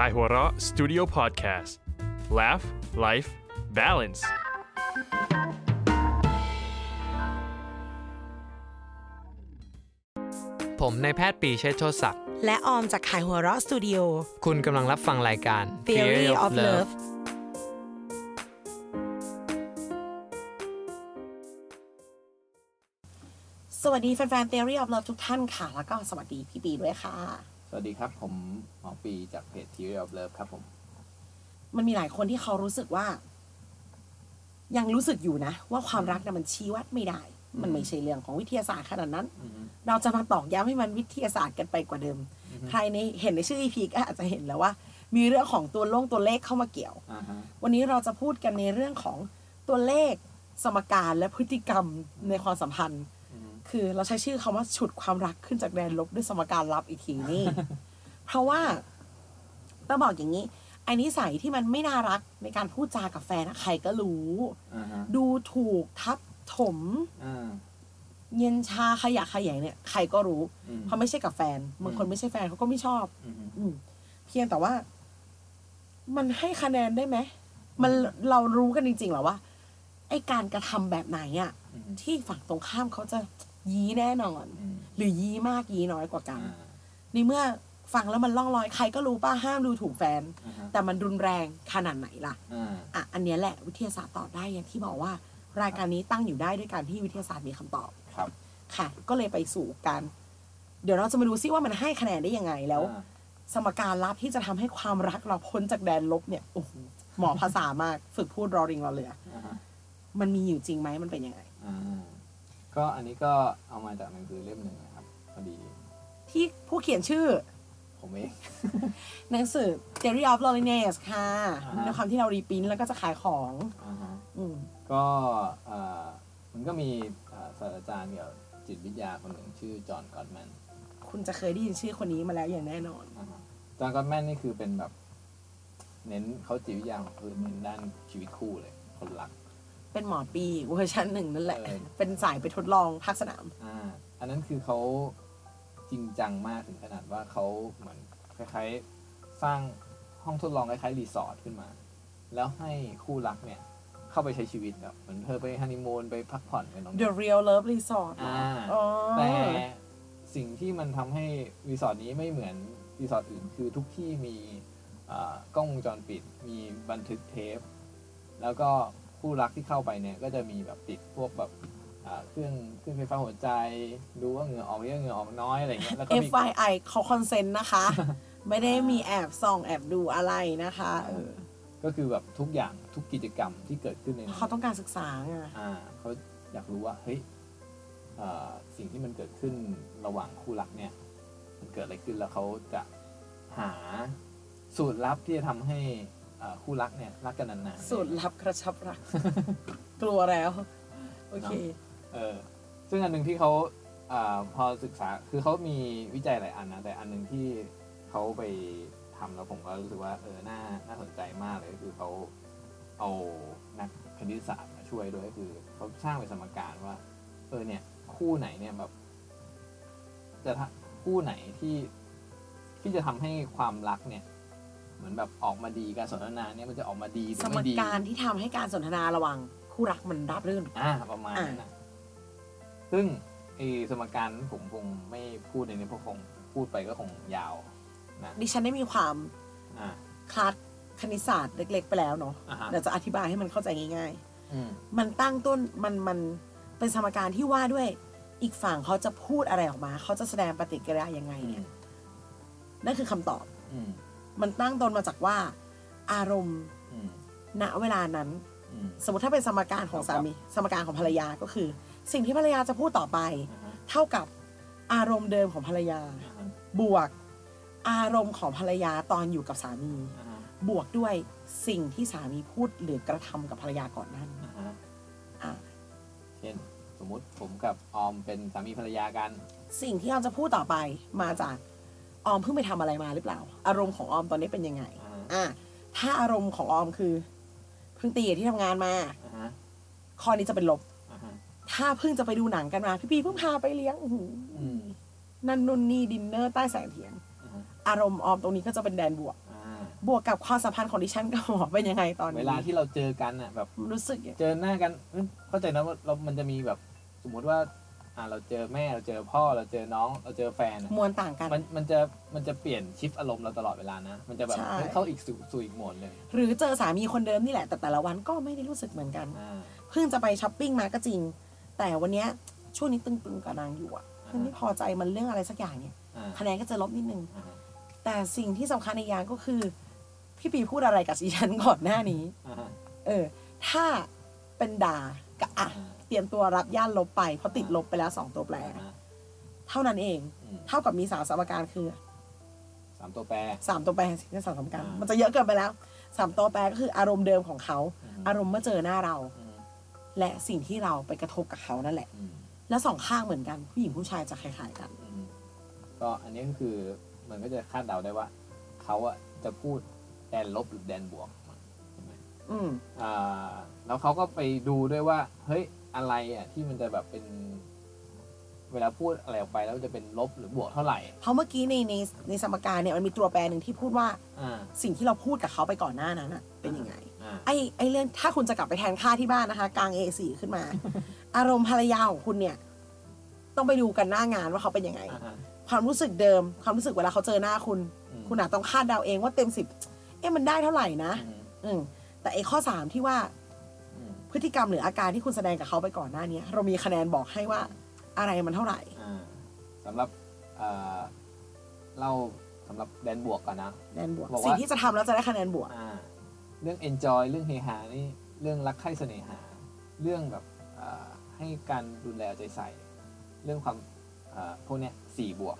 Kaihura Studio Podcast Laugh Life Balance ผมนายแพทย์ปรีเชษฐ์โชติศักดิ์ และออมจากขายหัวเราะสตูดิโอ คุณกำลังรับฟังรายการ Theory of Love สวัสดีแฟนๆ Theory of Love ทุกท่านค่ะ แล้วก็สวัสดีพี่ปีด้วยค่ะส วัสดีครับ ผมหมอปีจากเพจ Theory of Love ครับผม มันมีหลายคนที่เขารู้สึกว่า ยังรู้สึกอยู่นะ ว่าความรักเนี่ยมันชี้วัดไม่ได้ มันไม่ใช่เรื่องของวิทยาศาสตร์ขนาดนั้น เราจะมาตอกย้ำให้มันวิทยาศาสตร์กันไปกว่าเดิม ใครในเห็นในชื่อ EP ก็อาจจะเห็นแล้วว่า มีเรื่องของตัวลงตัวเลขเข้ามาเกี่ยวอ่าฮะวันนี้เราจะพูดกันในเรื่องของตัวเลขสมการและพฤติกรรมในความสัมพันธ์ คือเราใช้ชื่อคำว่าฉุดความรักขึ้นจากแดนลบด้วยสมการลับอีกทีนี่ เพราะว่าต้องบอกอย่างนี้ไอ้นิสัยที่มันไม่น่ารักในการพูดจากับแฟนอะใครก็รู้อ่าฮะดูถูกทับถมอ่าเย็นชาขยะขยงเนี่ยใครก็รู้อืมเพราะไม่ใช่กับแฟนบางคนไม่ใช่แฟนเขาก็ไม่ชอบ อืมอืมเพียงแต่ว่า มันให้คะแนนได้ไหมมันเรารู้กันจริงๆเหรอว่าไอการกระทำแบบไหนอะอืมที่ฝั่งตรงข้ามเขาจะ ยี้แน่นอนอืมหรือยี้มากยี้น้อยกว่ากันอ่าในเมื่อฟังแล้วมันล่องลอยใครก็รู้ป้าห้ามดูถูกแฟนอ่าฮะแต่มันรุนแรงขนาดไหนล่ะอ่าอะอันเนี้ยแหละวิทยาศาสตร์ตอบได้อย่างที่บอกว่า รายการนี้ตั้งอยู่ได้ด้วยการที่วิทยาศาสตร์มีคำตอบครับค่ะ ก็เลยไปสู่การ เดี๋ยวเราจะมาดูซิว่ามันให้คะแนนได้ยังไงแล้วอ่าสมการลับที่จะทำให้ความรักเราพ้นจากแดนลบเนี่ยโอ้โหหมอภาษามากฝึกพูดรอริงรอเรืออ่าฮะมันมีอยู่จริงไหมมันเป็นยังไงอ่า ก็อันนี้ก็เอามาจากหนังสือเล่มหนึ่งนะครับพอดี ที่ผู้เขียนชื่อ ผมเอง หนังสือ Theory of Loneliness ค่ะอ่าฮะ ในความที่เรารีปรินท์แล้วก็จะขายของ อ่าฮะอืมก็เอ่อมันก็มีเอ่อศาสตราจารย์เกี่ยวกับจิตวิทยาคนหนึ่งชื่อจอห์นกอตแมน คุณจะเคยได้ยินชื่อคนนี้มาแล้วอย่างแน่นอน อ่าฮะจอห์นกอตแมนนี่คือเป็นแบบ เน้นเขาจิตวิทยาของคือเน้นด้านชีวิตคู่เลย คนรัก เป็นหมอปีเวอร์ชันหนึ่งนั่นแหละ เออ เป็นสายไปทดลองภาคสนาม อ่า อันนั้นคือเขาจริงจังมากถึงขนาดว่าเขาเหมือนคล้ายๆ สร้างห้องทดลองคล้ายๆรีสอร์ทขึ้นมา แล้วให้คู่รักเนี่ย เข้าไปใช้ชีวิตแบบเหมือนเธอไปฮันนีมูนไปพักผ่อนกันตรงนี้ The Real Love Resort อ่า อ๋อแต่สิ่งที่มันทำให้รีสอร์ทนี้ไม่เหมือนรีสอร์ทอื่นคือทุกที่มีอ่ากล้องวงจรปิด มีบันทึกเทป แล้วก็ คู่รักที่เข้าไปเนี่ยก็จะมีแบบติดพวกแบบอ่าเครื่องเครื่องไฟฟ้าหัวใจดูว่าเหงื่อออกเยอะเหงื่อออกน้อยอะไรเงี้ยแล้วก็มี FYI เขา consent นะคะ ไม่ได้มีแอบส่องแอบดูอะไรนะคะเออก็คือแบบทุกอย่างทุกกิจกรรมที่เกิดขึ้นในนั้นเขาต้องการศึกษาไงอ่าเขาอยากรู้ว่าเฮ้ยเอ่อสิ่งที่มันเกิดขึ้นระหว่างคู่รักเนี่ย มันเกิดอะไรขึ้นแล้วเขาจะหาสูตรลับที่จะทำให้เอ่อ คู่รักเนี่ยรักกันนานๆสูตรลับกระชับรัก กลัวแล้วโอเคเออซึ่งอันหนึ่งที่เขาอาพอศึกษาคือเขามีวิจัยหลายอันนะแต่อันหนึ่งที่เขาไปทำแล้วผมก็รู้สึกว่าเออน่าน่าสนใจมากเลยก็คือเขาเอานักคณิตศาสตร์มาช่วยด้วยก็คือเขาสร้างเป็นสมการว่า เออเนี่ย คู่ไหนเนี่ยแบบ จะทำคู่ไหนที่ที่จะทำให้ความรักเนี่ย เหมือนแบบออกมาดีการสนทนาเนี่ยมันจะออกมาดีหรืสอมไม่ดีการที่ทำให้การสนทนาระหว่างคู่รักมันราบรื่น อ่าประมาณนั้นนะซึ่งไอ้สมการนั้นผมคงไม่พูดในนี้เพราะคงพูดไปก็คงยาวนะดิฉันได้มีความอ่าคลาสคณิตศาสตร์เล็ก ๆ ไปแล้วเนาะอ่าฮะเดี๋ยวจะอธิบายให้มันเข้าใจง่าย อืมๆ มันตั้งต้นมันมันเป็นสมการที่ว่าด้วยอีกฝั่งเขาจะพูดอะไรออกมา เขาจะแสดงปฏิกิริยายังไงอืเนี่มยนั่นคือคำตอบ อืม มันตั้งต้นมาจากว่า อารมณ์อืมณเวลานั้นอืมสมมติถ้าเป็นสมการของสามีสมการของภรรยาก็คือ สิ่งที่ภรรยาจะพูดต่อไปอ่าฮะเท่ากับอารมณ์เดิมของภรรยาอ่าฮะบวกอารมณ์ของภรรยาตอนอยู่กับสามีอ่าฮะบวกด้วยสิ่งที่สามีพูดหรือกระทำกับภรรยาก่อนหน้านี้อ่าฮะอะเช่นสมมุติผมกับออมเป็นสามีภรรยากัน สิ่งที่ออมจะพูดต่อไปมาจาก ออมเพิ่งไปทำอะไรมาหรือเปล่า อารมณ์ของออมตอนนี้เป็นยังไง อ่าฮะอะถ้าอารมณ์ของออมคือ เพิ่งตีกับที่ทำงานมาอ่าฮะข้อนี้จะเป็นลบอ่าฮะถ้าเพิ่งจะไปดูหนังกันมา พี่ปีเพิ่งพาไปเลี้ยงอื้อหือออืมนั่นนู่นนี่ดินเนอร์ใต้แสงเทียนอ่าฮะอารมณ์ออมตรงนี้ก็จะเป็นแดนบวกอ่าบวกกับความสัมพันธ์ของดิฉันกับหมอเป็นยังไงตอนนี้เวลาที่เราเจอกันอะแบบรู้สึกยังไงเจอหน้ากันเอ้ยเข้าใจนะว่าเรามันจะมีแบบ สมมุติว่า อ่าเราเจอแม่เราเจอพ่อเราเจอน้องเราเจอแฟนอะมวลต่างกัน มันมันจะมันจะเปลี่ยนชิฟอารมณ์เราตลอดเวลานะ มันจะแบบใช่ เฮ้ยเข้าอีกสู่สู่อีกโหมดเลยหรือเจอสามีคนเดิมนี่แหละแต่แต่ละวันก็ไม่ได้รู้สึกเหมือนกัน อ่า เพิ่งจะไปช้อปปิ้งมาก็จริง แต่วันเนี้ยช่วงนี้ตึงๆกับนางอยู่อะอ่า มันไม่พอใจมันเรื่องอะไรสักอย่างเนี่ยอ่าคะแนนก็จะลบนิดนึง อ่าฮะแต่สิ่งที่สำคัญในกอย่างก็คือ พี่ปีพูดอะไรกับดิฉันก่อนหน้านี้ อ่าฮะเออ ถ้าเป็นด่าก็อะอ่า เตรียมตัวรับย่านลบไป เพราะติดลบไปแล้วสองตัวแปรอ่าฮะเท่านั้นเอง อืม เท่ากับมีสามสมการคือสามตัวแปร สามตัวแปรสิ่งที่สามสมการ อ่ามั มันจะเยอะเกินไปแล้วสามตัวแปรก็คืออารมณ์เดิมของเขาอืมอารมณ์เมื่อเจอหน้าเรา อืมและสิ่งที่เราไปกระทบกับเขานั่นแหละ อืมแล้วสองข้างเหมือนกันผู้หญิงผู้ชายจะคล้ายๆกัน อืมก็อันนี้ก็คือมันก็จะคาดเดาได้ว่า เขาอะจะพูดแดนลบหรือแดนบวกใช่ไหมอืม อ่าแล้วเขาก็ไปดูด้วยว่า เฮ้ย อะไรอะที่มันจะแบบเป็น เวลาพูดอะไรออกไปแล้วจะเป็นลบหรือบวกเท่าไหร่ เพราะเมื่อกี้ในในในสมการเนี่ยมันมีตัวแปรหนึ่งที่พูดว่าอ่า สิ่งที่เราพูดกับเขาไปก่อนหน้านั้นอะเป็นยังไง อ่า ไอ้ไอ้เรื่องถ้าคุณจะกลับไปแทนค่าที่บ้านนะคะ กลาง A4 ขึ้นมา อารมณ์ภรรยาของคุณเนี่ย ต้องไปดูกันหน้างานว่าเขาเป็นยังไง อ่าฮะความรู้สึกเดิม ความรู้สึกเวลาเขาเจอหน้าคุณ อืม คุณอาจต้องคาดเดาเองว่าเต็มสิบเอ๊ะมันได้เท่าไหร่นะ อืม อืมแต่ไอ้ข้อสามที่ว่าอืม พฤติกรรมหรืออาการที่คุณแสดงกับเขาไปก่อนหน้านี้ เรามีคะแนนบอกให้ว่าอะไรมันเท่าไหร่ อ่าสำหรับเอ่อเล่าสำหรับแดนบวกก่อนนะ แนนบวกบอกว่า สิ่งที่จะทำแล้วจะได้คะแนนบวก อ่าเรื่อง enjoy เรื่องเฮฮานี่เรื่องรักใคร่เสน่หา เรื่องแบบอ่าให้การดูแลเอาใจใส่ เรื่องความอ่าพวกเนี้ยสี่บวก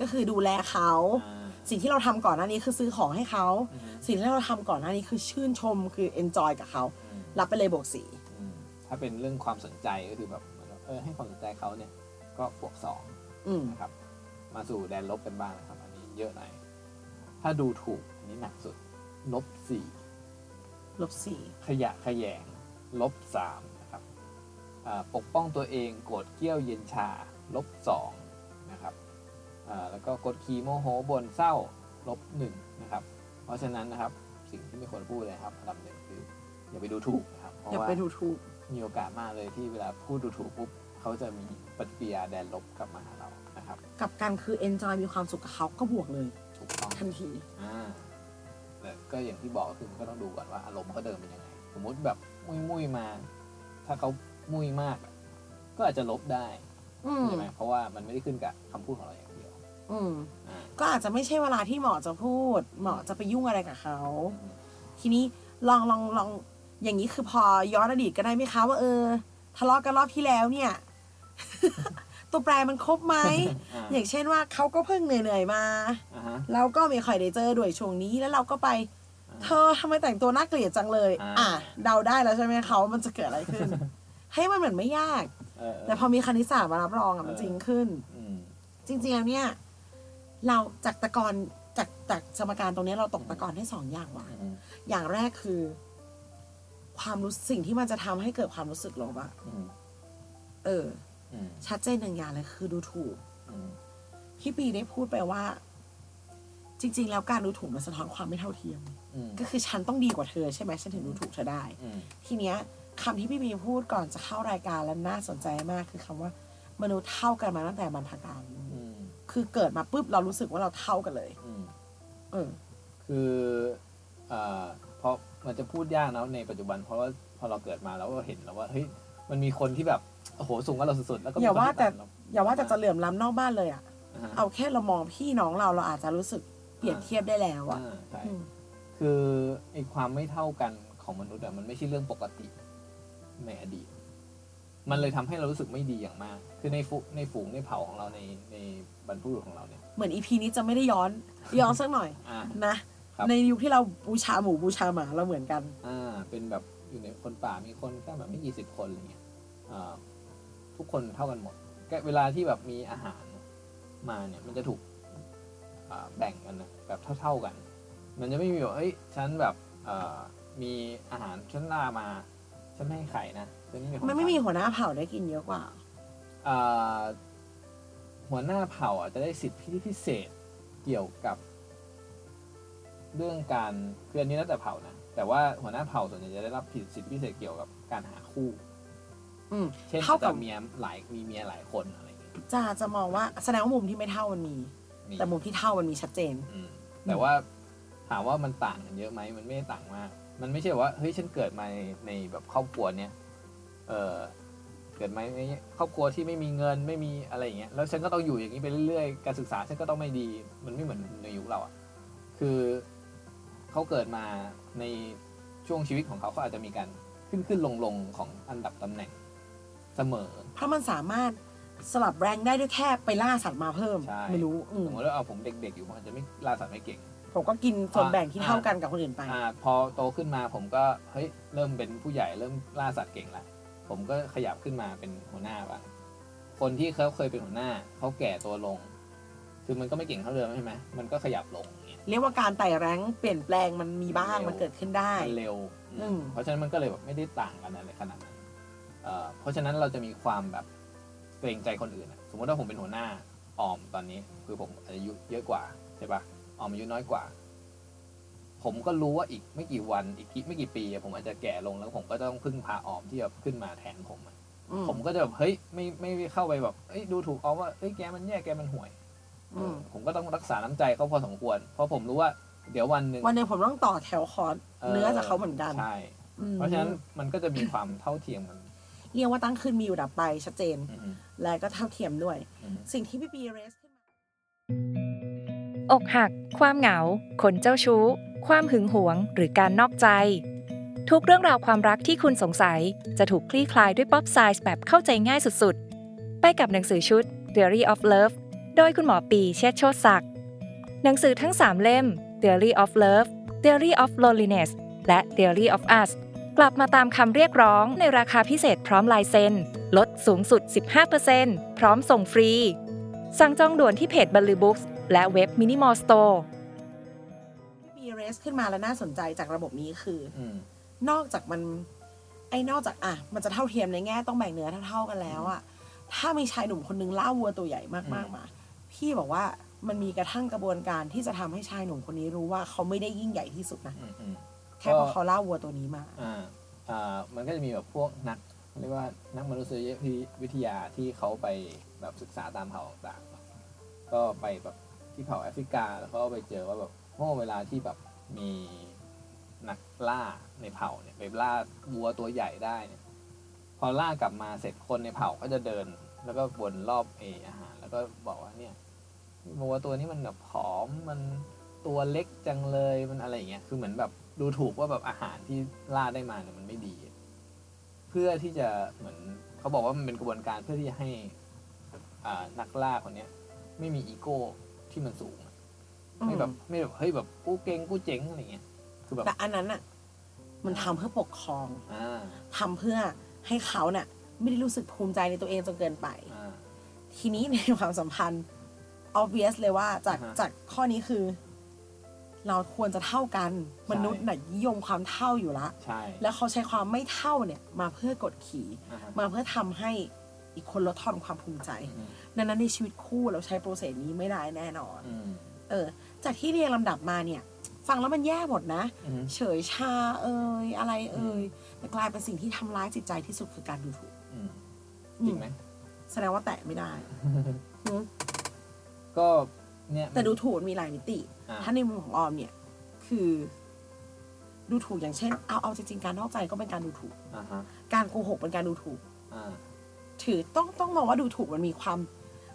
ก็คือดูแลเขา อ่าสิ่งที่เราทำก่อนหน้านี้คือซื้อของให้เขา อืมสิ่งที่เราทำก่อนหน้านี้คือชื่นชมคือ enjoy กับเขาอืม รับไปเลยบวกสี่อืมถ้าเป็นเรื่องความสนใจก็คือแบบเหมือนว่าเออให้ความสนใจเขาเนี่ย ก็บวกสองอืมนะครับ มาสู่แดนลบกันบ้างนะครับ อันนี้เยอะหน่อยถ้าดูถูกอันนี้หนักสุดลบสี่ลบสี่ขยะขยงลบสามนะครับอ่าปกป้องตัวเองโกรธเกรี้ยวเย็นชาลบสองนะครับอ่าแล้วก็กดขี่โมโหบนเศร้าลบหนึ่งนะครับ เพราะฉะนั้นนะครับสิ่งที่ไม่ควรพูดเลยครับอันดับหนึ่งคื ออย่าไปดูถูกนะครับเพราะอย่าว่าไปดูถูกมีโอกาสมากเลยที่เวลาพูดดูถูกปุ๊บเขาจะมีปฏิกิริยาแดนลบกลับมาหาเรานะครับกับการคือ enjoy มีความสุขกับเขาก็บวกเลย ถูกต้อง ทันที อ่าแต่ก็อย่างที่บอกก็คือมันก็ต้องดูก่อนว่าอารมณ์เขาเดิมเป็นยังไง สมมุติแบบมุยมุยๆมา ถ้าเขามุยมากอะก็อาจจะลบได้อืมใช่ไหมเพราะว่ามันไม่ได้ขึ้นกับคำพูดของเราอย่างเดียวอืม อ่าก็อาจจะไม่ใช่เวลาที่หมอจะพูดหมอจะไปยุ่งอะไรกับเขาอืมทีนี้ลองลองลอง อย่างนี้คือพอย้อนอดีตก็ได้ไหมคะว่าเออทะเลาะกันรอบที่แล้วเนี่ย ตัวแปรมันครบไหมอ่าอย่างเช่นว่าเขาก็เพิ่งเหนื่อยๆมาอ่าฮะเราก็ไม่ค่อยได้เจอด้วยช่วงนี้แล้วเราก็ไป เธอทำไมแต่งตัวน่าเกลียดจังเลย อ่าอะเดาได้แล้วใช่ไหมเขามันจะเกิดอะไรขึ้น ให้มันเหมือนไม่ยากเออเออแต่พอมีคณิตศาสตร์มารับรองอะมันเออจริงขึ้นอืมจริงๆแล้วเนี่ย เราจากตะกอนจากจากสมการตรงเนี้ยเราตกตะกอนได้สองอย่างว่ะอืมอย่างแรกคือ ความรู้สิ่งที่มันจะทำให้เกิดความรู้สึกลบอะอืมเอออืมชัดเจนหนึ่งอย่างเลยคือดูถูกอืมพี่ปีได้พูดไปว่า จริง ๆ แล้วการดูถูกมันสะท้อนความไม่เท่าเทียมอืมก็คือฉันต้องดีกว่าเธอใช่ไหมฉันถึงดูถูกเธอได้อืมทีเนี้ยคำที่พี่บีพูดก่อนจะเข้ารายการแล้วน่าสนใจมากคือคำว่ามนุษย์เท่ากันมาตั้งแต่บรรพกาลอืมคือเกิดมาปุ๊บเรารู้สึกว่าเราเท่ากันเลยอืมเออ คือเอ่อเพราะ มันจะพูดยากนะในปัจจุบันเพราะว่าพอเราเกิดมาแล้วก็เห็นแล้วว่าเฮ้ยมันมีคนที่แบบโอ้โหสูงกว่าเราสุดๆแล้วก็มีอย่าว่าแต่คนที่ำเรอย่าว่าแต่จะเหลื่อมล้ำนอกบ้านเลยอะอ่าฮะเอาแค่เรามองพี่น้องเราเราอาจจะรู้สึกเปรียบเทียบได้แล้วอะอ่าใช่อืมคือไอ้ความไม่เท่ากันของมนุษย์อะมันไม่ใช่เรื่องปกติในอดีต มันเลยทำให้เรารู้สึกไม่ดีอย่างมาก คือในฝูในฝูงในเผ่าของเราในในบรรพบุรุษของเราเนี่ย เหมือนอีพีนี้จะไม่ได้ย้อนย้อนสักหน่อยอ่านะ ครับ ในยุคที่เราบูชาหมูบูชาหมาเราเหมือนกัน อ่า เป็นแบบอยู่ในคนป่ามีคนแค่แบบไม่กี่สิบคนอะไรเงี้ยอ่าทุกคนเท่ากันหมดแค่เวลาที่แบบมีอาหารมาเนี่ย มันจะถูกอ่าแบ่งกันนะแบบเท่า ๆกัน มันจะไม่มีแบบเอ้ยฉันแบบเอ่อมีอาหารฉันล่ามาฉันไม่ให้ไข่นะฉันไม่มีของมันไม่มีฉันหัวหน้าเผ่าได้กินเยอะกว่า อ่าหัวหน้าเผ่าอาจจะได้สิทธิพิเศษเกี่ยวกับ เรื่องการคืออันนี้แล้วแต่เผ่านะแต่ว่าหัวหน้าเผ่าส่วนใหญ่จะได้รับสิทธิพิเศษเกี่ยวกับการหาคู่อืมเช่นเท่ากับจะเมียหลายมีเมียหลายคนอะไรอย่างเงี้ยจะจะมองว่าแสดงว่ามุมที่ไม่เท่ามันมีมีแต่มุมที่เท่ามันมีชัดเจนอืมแต่ว่าถามว่ามันต่างกันเยอะไหมมันไม่ได้ต่างมาก มันไม่ใช่ว่าเฮ้ยฉันเกิดมาในในแบบครอบครัวเนี้ยเออเกิดมาในครอบครัวที่ไม่มีเงินไม่มีอะไรอย่างเงี้ยแล้วฉันก็ต้องอยู่อย่างนี้ไปเรื่อยๆการศึกษาฉันก็ต้องไม่ดี มันไม่เหมือนในยุคเราอะคือ เขาเกิดมาในช่วงชีวิตของเขาเขาอาจจะมีการขึ้นขึ้นลงลงๆของอันดับตำแหน่งเสมอ เพราะมันสามารถสลับแรงได้ด้วยแค่ไปล่าสัตว์มาเพิ่ม ใช่ไม่รู้ อืสมมมติว่าเอาผมเด็กๆอยู่ผมอาจจะไม่ล่าสัตว์ไม่เก่ง ผมก็กินส่วนแบ่งที่เท่ากันกับคนอื่นไป อ่าพอโตขึ้นมาผมก็เฮ้ยเริ่มเป็นผู้ใหญ่เริ่มล่าสัตว์เก่งละผมก็ขยับขึ้นมาเป็นหัวหน้าบ้างคนที่เขาเคยเป็นหัวหน้าเขาแก่ตัวลง คือมันก็ไม่เก่งเท่าเดิมใช่ไหมมันก็ขยับลงอย่าง เงี้ยเรียกว่าการไต่แรงเปลี่ยนแปลงมันมีบ้างเร็วมันเกิดขึ้นได้มันเร็วอืมเพราะฉะนั้นมันก็เลยแบบไม่ได้ต่างกันอะไรขนาดนั้นเอ่อเพราะฉะนั้นเราจะมีความแบบเกรงใจคนอื่นอะสมมติว่าผมเป็นหัวหน้าออมตอนนี้ คือผมอายุเยอะกว่าใช่ปะออมอายุน้อยกว่า ผมก็รู้ว่าอีกไม่กี่วันอีกกี่ไม่กี่ปีอะผมอาจจะแก่ลงแล้วผมก็ต้องพึ่งพาออมที่แบบขึ้นมาแทนผมอะอืมผมก็จะแบบเฮ้ยไม่ไม่เข้าไปแบบเอ้ยดูถูกออมว่าเอ้ยแกมันแย่แกมันห่วย อืม ผมก็ต้องรักษาน้ำใจเขาพอสมควร เพราะผมรู้ว่าเดี๋ยววันหนึ่งวันหนึ่งผมต้องต่อแถวคอร์สเนื้อจากเขาเหมือนกันใช่ อืมเพราะฉะนั้นมันก็จะมีความเท่าเทียมกันเรียกว่าตั้งขึ้นมีอยู่ดับไปชัดเจน อืมและก็เท่าเทียมด้วย อืม สิ่งที่พี่ปีเรสขึ้นมา อกหัก ความเหงา คนเจ้าชู้ ความหึงหวง หรือการนอกใจ ทุกเรื่องราวความรักที่คุณสงสัย จะถูกคลี่คลายด้วย pop psych แบบเข้าใจง่ายสุดๆ ไปกับหนังสือชุด Theory of Love โดยคุณหมอปีเชษฐ์โชติศักดิ์หนังสือทั้ง 3 เล่ม Theory of Love Theory of Loneliness และ Theory of Us กลับมาตามคำเรียกร้องในราคาพิเศษพร้อมลายเซ็น ลดสูงสุด 15%พร้อมส่งฟรี สั่งจองด่วนที่เพจบันลือบุ๊คส์และเว็บมินิมอลสโตร์พี่ปีเรสขึ้นมาแล้วน่าสนใจจากระบบนี้คืออืมนอกจากมัน ไอ้นอกจากอะ มันจะเท่าเทียมในแง่ต้องแบ่งเนื้อเท่าๆกันแล้วอะถ้ามีชายหนุ่มคนนึงล่าวัวตัวใหญ่มากๆมา พี่บอกว่ามันมีกระทั่งกระบวนการที่จะทำให้ชายหนุ่มคนนี้รู้ว่าเขาไม่ได้ยิ่งใหญ่ที่สุดนะอืมอืมแค่เพราะเขาล่าวัวตัวนี้มาอ่าอ่ามันก็จะมีแบบพวกนักเรียกว่านักมนุษยวิทยาที่เขาไปแบบศึกษาตามเผ่าต่างๆ ก็ไปแบบที่เผ่าแอฟริกาแล้วเขาก็ไปเจอว่าแบบโอ้เวลาที่แบบมีนักล่าในเผ่าเนี่ยไปล่าวัวตัวใหญ่ได้เนี่ยพอล่ากลับมาเสร็จคนในเผ่าก็จะเดิน แล้วก็วนรอบเออาหารแล้วก็บอกว่าเนี่ย วัวตัวนี้มันแบบผอมมันตัวเล็กจังเลยมันอะไรอย่างเงี้ยคือเหมือนแบบดูถูกว่าแบบอาหารที่ล่าได้มาเนี่ยมันไม่ดี เพื่อที่จะเหมือนเขาบอกว่ามันเป็นกระบวนการเพื่อที่จะให้อ่านักล่าคนเนี้ย ไม่มีอีโก้ที่มันสูงอะไม่แบบไม่แบบเฮ้ยแบบกูเก่งกูเจ๋งอะไรเงี้ยคือแบบแต่อันนั้นอะ มันทำเพื่อปกครองอ่าทำเพื่อให้เขาเนี่ยไม่ได้รู้สึกภูมิใจในตัวเองจนเกินไปอ่าทีนี้ในความสัมพันธ์ obvious เลยว่าจากอ่าฮะ จากข้อนี้คือ เราควรจะเท่ากันมนุษย์น่ะนิยมความเท่าอยู่ละ ใช่แล้วเขาใช้ความไม่เท่าเนี่ย มาเพื่อกดขี่ อ่าฮะมาเพื่อทำให้อีกคนลดทอนความภูมิใจ อืมดังนั้นในชีวิตคู่เราใช้โปรเซสนี้ไม่ได้แน่นอน อืมเออ จากที่เรียงลำดับมาเนี่ย ฟังแล้วมันแย่หมดนะ อืมเฉยชาเอ่ยอะไรเอ่ยแต่กลายเป็นสิ่งที่ทำร้ายจิตใจที่สุดคือการดูถูกอืมจริงไหมแสดงว่าแตะไม่ได้หืม ก็เนี่ยแต่ดูถูกมันมีหลายมิติอ่าถ้าในมุมของออมเนี่ย คือ ดูถูกอย่างเช่น เอาเอาจริงๆการนอกใจก็เป็นการดูถูกอ่าฮะการโกหกเป็นการดูถูกอ่าถือต้องต้องมองว่าดูถูกมันมีความ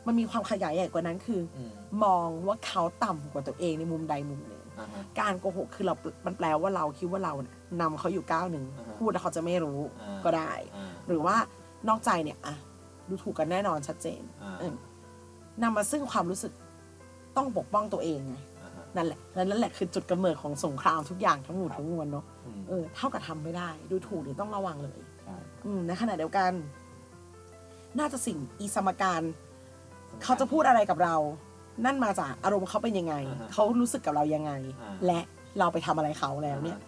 มันมีความขยายใหญ่กว่านั้นคืออืมมองว่าเขาต่ำกว่าตัวเองในมุมใดมุมหนึ่งอ่าฮะการโกหกคือเรา มันแปลว่าเราคิดว่าเราเนี่ยนำเขาอยู่ก้าวหนึ่งอ่าฮะพูดแล้วเขาจะไม่รู้อ่าก็ได้อ่าหรือว่านอกใจเนี่ยอะดูถูกกันแน่นอนชัดเจนอ่าเออ นำมาซึ่งความรู้สึกต้องปกป้องตัวเองไงอ่าฮะนั่นแหละและนั่นแหละคือจุดกำเนิดของสงครามทุกอย่างทั้งหมดครับทั้งมวลเนาะอืมเออเท่ากับทำไม่ได้ ดูถูกนี่ต้องระวังเลยใช่อืมในขณะเดียวกัน น่าจะสิ่งอีสมการเขาจะพูดอะไรกับเรา นั่นมาจากอารมณ์เขาเป็นยังไงอ่าฮะเขารู้สึกกับเรายังไงอ่าและเราไปทำอะไรเขาแล้วเนี่ย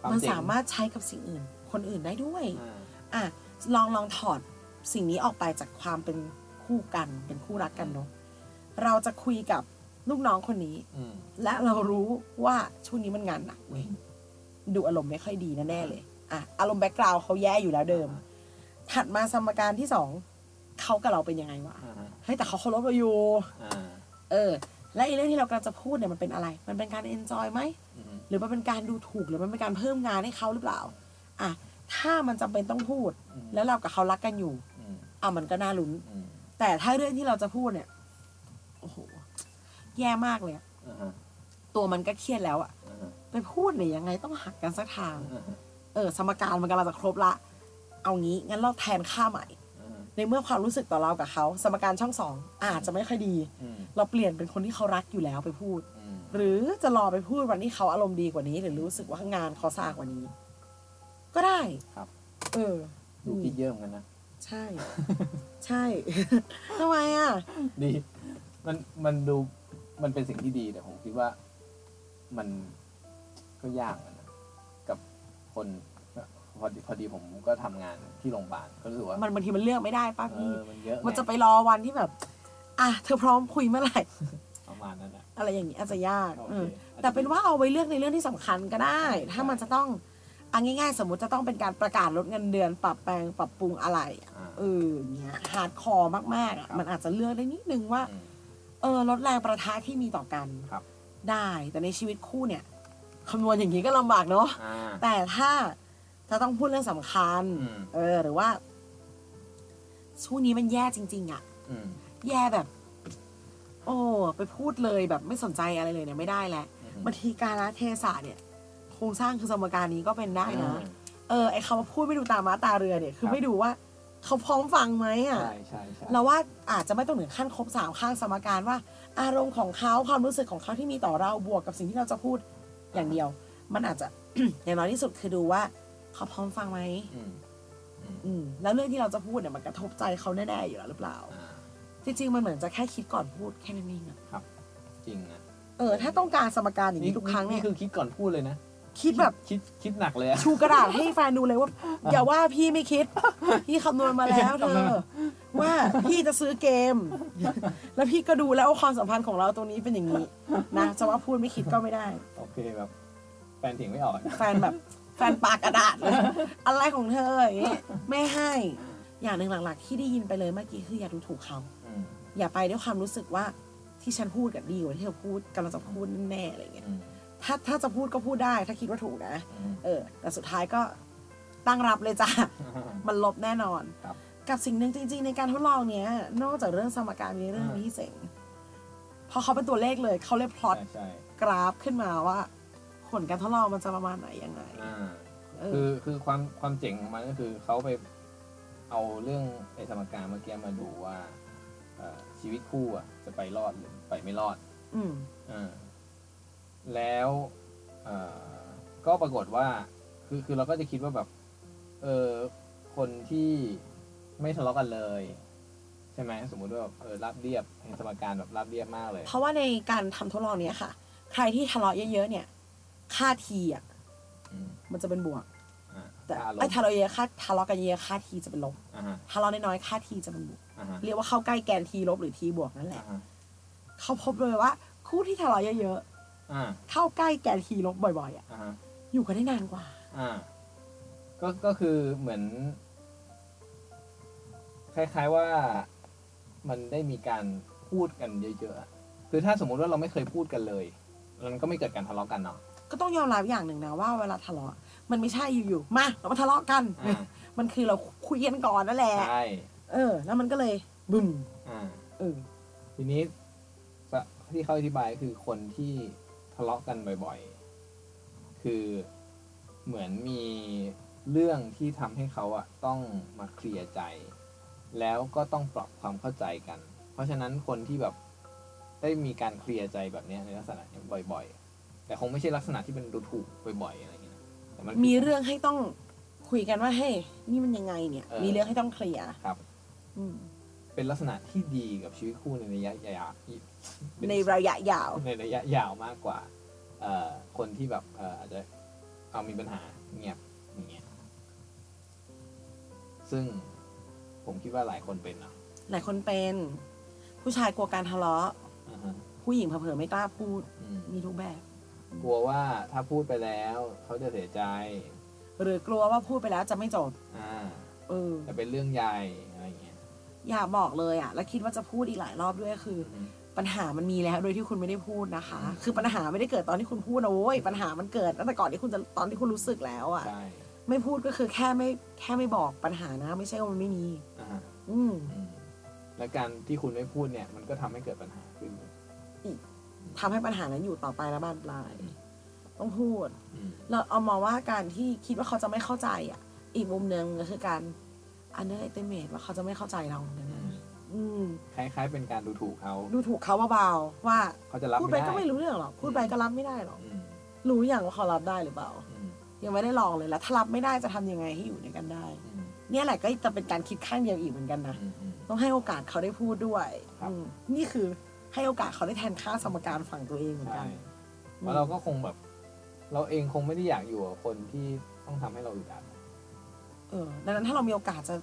ควมันเจ๋งสามารถใช้กับสิ่งอื่น คนอื่นได้ด้วย อ่าอะลองลองถอดสิ่งนี้ออกไปจากความเป็น คู่กันเป็นคู่รักกันเนาะเราจะคุยกับลูกน้องคนนี้ อืมและเรารู้ว่าช่วงนี้มันงานหนักเว้ยดูอารมณ์ไม่ค่อยดีแน่ๆเลยอะอารมณ์แบ็กกราวเขาแย่อยู่แล้วเดิม ถัดมาสมการที่สองเขากับเราเป็นยังไงวะอ่าฮะเฮ้ยแต่เขาเคารพเราอยู่ อ่าเออ และอีเรื่องที่เรากำลังจะพูดเนี่ยมันเป็นอะไร มันเป็นการเอนจอยไหม อืมหรือมันเป็นการดูถูกหรือมันเป็นการเพิ่มงานให้เขาหรือเปล่า อะ ถ้ามันจำเป็นต้องพูดอืมแล้วเรากับเขารักกันอยู่ อืมอะมันก็น่าลุ้น อืม แต่ถ้าเรื่องที่เราจะพูดเนี่ย โอ้โห แย่มากเลยอะอ่าฮะตัวมันก็เครียดแล้วอะอ่าฮะไปพูดเนี่ยยังไงต้องหักกันสักทาง อ่าฮะเออ สมการมันกำลังจะครบละ เอางี้งั้นเราแทนค่าใหม่ อ่าฮะในเมื่อความรู้สึกต่อเรากับเขา สมการช่องสองอาจจะไม่ค่อยดี อืมเราเปลี่ยนเป็นคนที่เขารักอยู่แล้วไปพูด อืมหรือจะรอไปพูดวันที่เขาอารมณ์ดีกว่านี้ หรือรู้สึกว่างานเขาซากว่านี้ ก็ได้ ครับ เออ ดูคิดเยอะเหมือนกันนะ ใช่ ใช่ ทำไมอะ ดีมันมันดูมันเป็นสิ่งที่ดีแต่ผมคิดว่ามันก็ยากเหมือนกันนะกับคนพอดีพอดีผมก็ทำงานที่โรงพยาบาลก็รู้สึกว่ามันบางทีมันเลือกไม่ได้ป้าเอพี่ อมันเยอะไงมันจะไปรอวันที่แบบ อะ เธอพร้อมคุยเมื่อไหร่ ประมาณนั้นนะอะไรอย่างนี้อาจจะยากโอเอเคอแต่เป็นว่าเอาไว้เลือกในเรื่องที่สำคัญก็ได้ ถ้ามันจะต้อง เอาง่ายๆ สมมุติจะต้องเป็นการประกาศลดเงินเดือน ปรับแปลงปรับปรุงอะไรอะอ่า เอออย่างเงี้ย hardcore มากๆอะครับ มันอาจจะเลือกได้นิดนึงว่า อืม เออลดแรงปะทะที่มีต่อกันครับ ได้ แต่ในชีวิตคู่เนี่ยคำนวณอย่างนี้ก็ลำบากเนาะอ่า แต่ถ้าจะต้องพูดเรื่องสำคัญ อืม เออ หรือว่าช่วงนี้มันแย่จริง ๆอะอืมแย่แบบ โอ้ไปพูดเลยแบบไม่สนใจอะไรเลยเนี่ยไม่ได้แหละอืมบางทีการละเทศะเนี่ย โครงสร้างคือสมการนี้ก็เป็นได้นะ เออไอคำว่าพูดไม่ดูตาม้าตาเรือเนี่ยคือครับไม่ดูว่าเขาพร้อมฟังไหมอะใช่ใช่ใช่เราว่าอาจจะไม่ต้องถึงขั้นครบสามข้างสมการว่า อารมณ์ของเขาความรู้สึกของเขาที่มีต่อเราบวกกับสิ่งที่เราจะพูดอย่างเดียว มันอาจจะอย่างน้อยที่สุดคือดูว่า เขาพร้อมฟังไหมอืมอืมอืมแล้วเรื่องที่เราจะพูดเนี่ยมันกระทบใจเขาแน่ๆอยู่แล้วหรือเปล่าอ่าจริงๆมันเหมือนจะแค่คิดก่อนพูดแค่นั้นเองอะจริงนะเออ ถ้าต้องการสมการอย่างนี้ทุกครั้งเนี่ยคือคิดก่อนพูดเลยนะ คิดแบบคิดคิดหนักเลยอะชูกระดาษให้แฟนดูเลยว่า อย่าว่าพี่ไม่คิด พี่คำนวณมาแล้วเธอว่าพี่จะซื้อเกม แล้วพี่ก็ดูแล้วว่าความสัมพันธ์ของเราตรงนี้เป็นอย่างนี้นะจะว่าพูดไม่คิดก็ไม่ได้ โอเคแบบแฟนเถียงไม่ออกแฟนแบบแฟนปากกระดาษเลยอะไรของเธออย่างนี้ไม่ให้ อย่างหนึ่งหลัก ๆ ที่ได้ยินไปเลยเมื่อกี้คืออย่าดูถูกเขาอืมอย่าไปด้วยความรู้สึกว่าที่ฉันพูดกับดีกว่าที่เธอพูดกำลังจะพูดแน่ๆอะไรเงี้ยอืม ถ้าถ้าจะพูดก็พูดได้ ถ้าคิดว่าถูกนะอืมเออ แต่สุดท้ายก็ตั้งรับเลยจ้ะ มันลบแน่นอนครับกับสิ่งหนึ่งจริง ๆ ในการทดลองเนี้ย นอกจากเรื่องสมการมีเรื่องอ่านี้เสงพอเขาเป็นตัวเลขเลยเขาเลยพลอตใช่ใช่กราฟขึ้นมาว่า ผลการทดลองมันจะประมาณไหนยังไงอ่าเออคือคือความความเจ๋งของมันก็คือเขาไปเอาเรื่องไอ้สมการเมื่อกี้มาดูว่าเอ่อชีวิตคู่อะจะไปรอดหรือไปไม่รอด อืมอ่า แล้วเอ่อก็ปรากฏว่าคือคือเราก็จะคิดว่าแบบเออคนที่ไม่ทะเลาะกันเลยใช่ไหมสมมุติว่าแบบเออราบเรียบเห็นสมการแบบราบเรียบมากเลย เพราะว่าในการทำทดลองเนี้ยค่ะ ใครที่ทะเลาะเยอะๆเนี่ย ค่าทีอะอืมมันจะเป็นบวกอ่าแต่ค่าลไอ้บทะเลาะเยอะค่าทะเลาะกันเยอะค่าทีจะเป็นลบอ่าฮะทะเลาะน้อยๆค่าทีจะเป็นบวกอ่าฮะเรียกว่าเข้าใกล้แกนทีลบหรือทีบวกนั่นแหอ่าละฮะเขาพบเลยว่า คู่ที่ทะเลาะเยอะอ่าๆ เข้าใกล้แกนทีลบบ่อยๆอะอ่าฮะอยู่กันได้นานกว่า อ่า ก็ก็คือเหมือน คล้ายๆว่ามันได้มีการพูดกันเยอะๆอะคือถ้าสมมุติว่าเราไม่เคยพูดกันเลยมันก็ไม่เกิดการทะเลาะกันเนาะก็ต้องยอมรับอย่างหนึ่งนะว่าเวลาทะเลาะมันไม่ใช่อยู่ๆมาเรามาทะเลาะกันอ่ามันคือเราคุยกันก่อนนั่นแหละใช่เออ แล้วมันก็เลยบึ้มอ่าเออทีนี้สะที่เขาอธิบายคือคนที่ ทะเลาะกันบ่อยๆ คือเหมือนมีเรื่องที่ทำให้เขาอะต้องมาเคลียร์ใจ แล้วก็ต้องปรับความเข้าใจกัน เพราะฉะนั้นคนที่แบบได้มีการเคลียร์ใจแบบเนี้ยในลักษณะเนี้ยบ่อย ๆ แต่คงไม่ใช่ลักษณะที่เป็นดูถูกบ่อยๆอะไรอย่างเงี้ยนะแต่นมีเรื่องให้ต้องคุยกันว่าเฮ้ยนี่มันยังไงเนี่ยเออมีเรื่องให้ต้องเคลียร์ครับ อืม เป็นลักษณะที่ดีกับชีวิตคู่ในระยะยาวในระยะยาว ในระยะยาวมากกว่าเอ่อคนที่แบบเอ่ออาจจะเอามีปัญหาเงียบอย่างเงี้ยซึ่งผมคิดว่าหลายคนเป็นเนาะหลายคนเป็น ผู้ชายกลัวการทะเลาะอ่าฮะผู้หญิงเผลอๆไม่กล้าพูดอืมมีทุกแบบ กลัวว่าถ้าพูดไปแล้วเขาจะเสียใจหรือกลัวว่าพูดไปแล้วจะไม่จบอ่า เออ จะเป็นเรื่องใหญ่ อะไรอย่างเงี้ยอย่าบอกเลยอะแล้วคิดว่าจะพูดอีกหลายรอบด้วยคืออืมปัญหามันมีแล้วโดยที่คุณไม่ได้พูดนะคะ คือปัญหาไม่ได้เกิดตอนที่คุณพูดนะโว้ยปัญหามันเกิดตั้งแต่ก่อนที่คุณจะตอนที่คุณรู้สึกแล้วอะใช่ไม่พูดก็คือแค่ไม่แค่ไม่บอกปัญหานะ ไม่ใช่ว่ามันไม่มี อ่าฮะอืมอืมและการที่คุณไม่พูดเนี่ยมันก็ทำให้เกิดปัญหาขึ้น ทำให้ปัญหานั้นอยู่ต่อไปและบานปลาย ต้องพูด อืม เราเอามาว่าการที่คิดว่าเขาจะไม่เข้าใจอะ อีกมุมหนึ่งก็คือการ underestimate ว่าเขาจะไม่เข้าใจเราเนี่ยนะอืม คล้ายๆ เป็นการดูถูกเขา ดูถูกเขาเบาๆว่าเขาจะรับพูดไปไม่ได้ก็ไม่รู้เรื่องหรอกพูดไปก็รับไม่ได้หรอกอืมรู้อย่างว่าเขารับได้หรือเปล่า อืมยังไม่ได้ลองเลยแล้วถ้ารับไม่ได้จะทำยังไงให้อยู่ด้วยกันได้ อืมเนี่ยแหละก็จะเป็นการคิดข้างเดียวอีกเหมือนกันนะ อืมอืม ต้องให้โอกาสเขาได้พูดด้วยครับ อืมนี่คือให้โอกาสเขาได้แทนค่าสมการฝั่งตัวเองเหมือนใช่กันเพราะเราก็คงแบบ เราเองคงไม่ได้อยากอยู่กับคนที่ต้องทำให้เราอึดอัด เออดังนั้นถ้าเรามีโอกาสจะ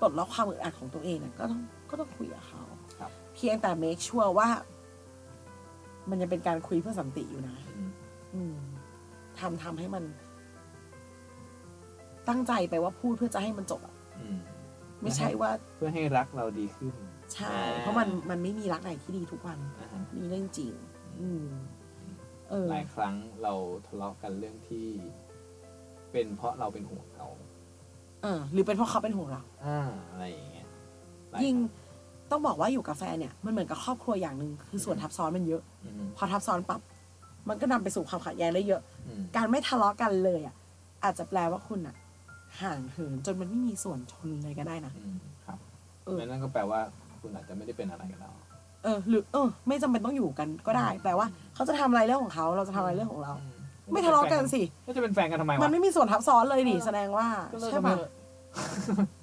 ปลดล็อกความอึดอัดของตัวเองเนี่ยก็ต้องก็ต้องคุยกับเขาครับ เพียงแต่ make sure ว่า มันยังเป็นการคุยเพื่อสันติอยู่นะ อืมอืมทำทำให้มัน ตั้งใจไปว่าพูดเพื่อจะให้มันจบอะอืมไม่ใช่ว่า เพื่อให้รักเราดีขึ้น ใช่อ่าเพราะมันมันไม่มีรักไหนที่ดีทุกวันนะฮะนี่เรื่องจริง อืม เออ หลายครั้งเราทะเลาะกันเรื่องที่ เป็นเพราะเราเป็นห่วงเขา เออหรือเป็นเพราะเขาเป็นห่วงเรา อ่าอะไรอย่างเงี้ยหลายิ่งครั้ต้องบอกว่าอยู่กับแฟนเนี่ยมันเหมือนกับครอบครัวอย่างหนึ่งคือส่วนทับซ้อนมันเยอะ อืมพอทับซ้อนปั๊บมันก็นำไปสู่ความขัดแย้งได้เยอะ อืมการไม่ทะเลาะกันเลยอะ อาจจะแปลว่าคุณอะ ห่างเหินจนมันไม่มีส่วนชนเลยก็ได้นะ อืมครับเออแล้วนั่นก็แปลว่าคุณอาจจะไม่ได้เป็นอะไรกับเรา เออ หรือเออ ไม่จำเป็นต้องอยู่กันก็ได้ แปลว่าเขาจะทำอะไรเรื่องของเขา เราจะทำอะไรเรื่องของเรา ไม่ทะเลาะกันสิก็จะเป็นแฟนกันทำไมวะมันไม่มีส่วนทับซ้อนเลยดิแสดงว่าก็เลิกกัใช่นไปปะเถอะ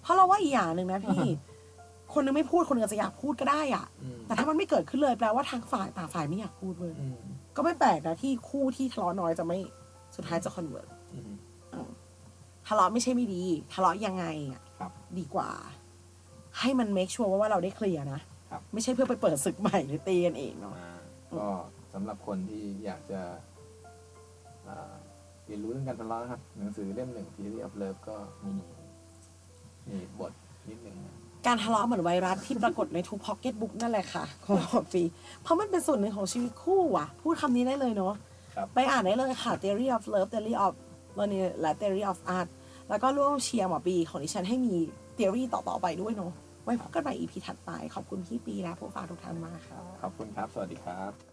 เพราะเราว่าอีกอย่างหนึ่งนะพี่ คนนึงไม่พูดคนนึงอาจจะอยากพูดก็ได้อะ อืมแต่ถ้ามันไม่เกิดขึ้นเลยแปลว่าทางฝ่ายต่างฝ่ายไม่อยากพูดเลยอืมก็ไม่แปลกนะที่คู่ที่ทะเลาะน้อยจะไม่สุดท้ายจะ convert อืม ทะเลาะไม่ใช่ไม่ดี ทะเลาะยังไงอะครับดีกว่า ให้มัน make sure ว่าเราได้เคลียร์นะครับ ไม่ใช่เพื่อไปเปิดศึกใหม่หรือตีกันเองเนาะ อ่าก็สำหรับคนที่อยากจะอ่า เรียนรู้เรื่องการทะเลาะนะครับ หนังสือเล่มหนึ่ง Theory of Love ก็มีมีบทนิดหนึ่งนะการทะเลาะเหมือนไวรัสที่ปรากฏในทุกพ็อกเก็ตบุ๊กนั่นแหละค่ะของฟรีเพราะมันเป็นส่วนหนึ่งของชีวิตคู่ว่ะ พูดคำนี้ได้เลยเนาะครับไปอ่านได้เลยค่ะ Theory of Love Theory of แล้วนี่และ Theory of Art แล้วก็ร่วมเชียร์หมอปีของดิฉันให้มี Theory ต่อ ๆ ไปด้วยเนาะไว้พบกันใหม่ EP ถัดไป ขอบคุณพี่ปีและผู้ฟังทุกท่านมากค่ะ ขอบคุณครับ สวัสดีครับ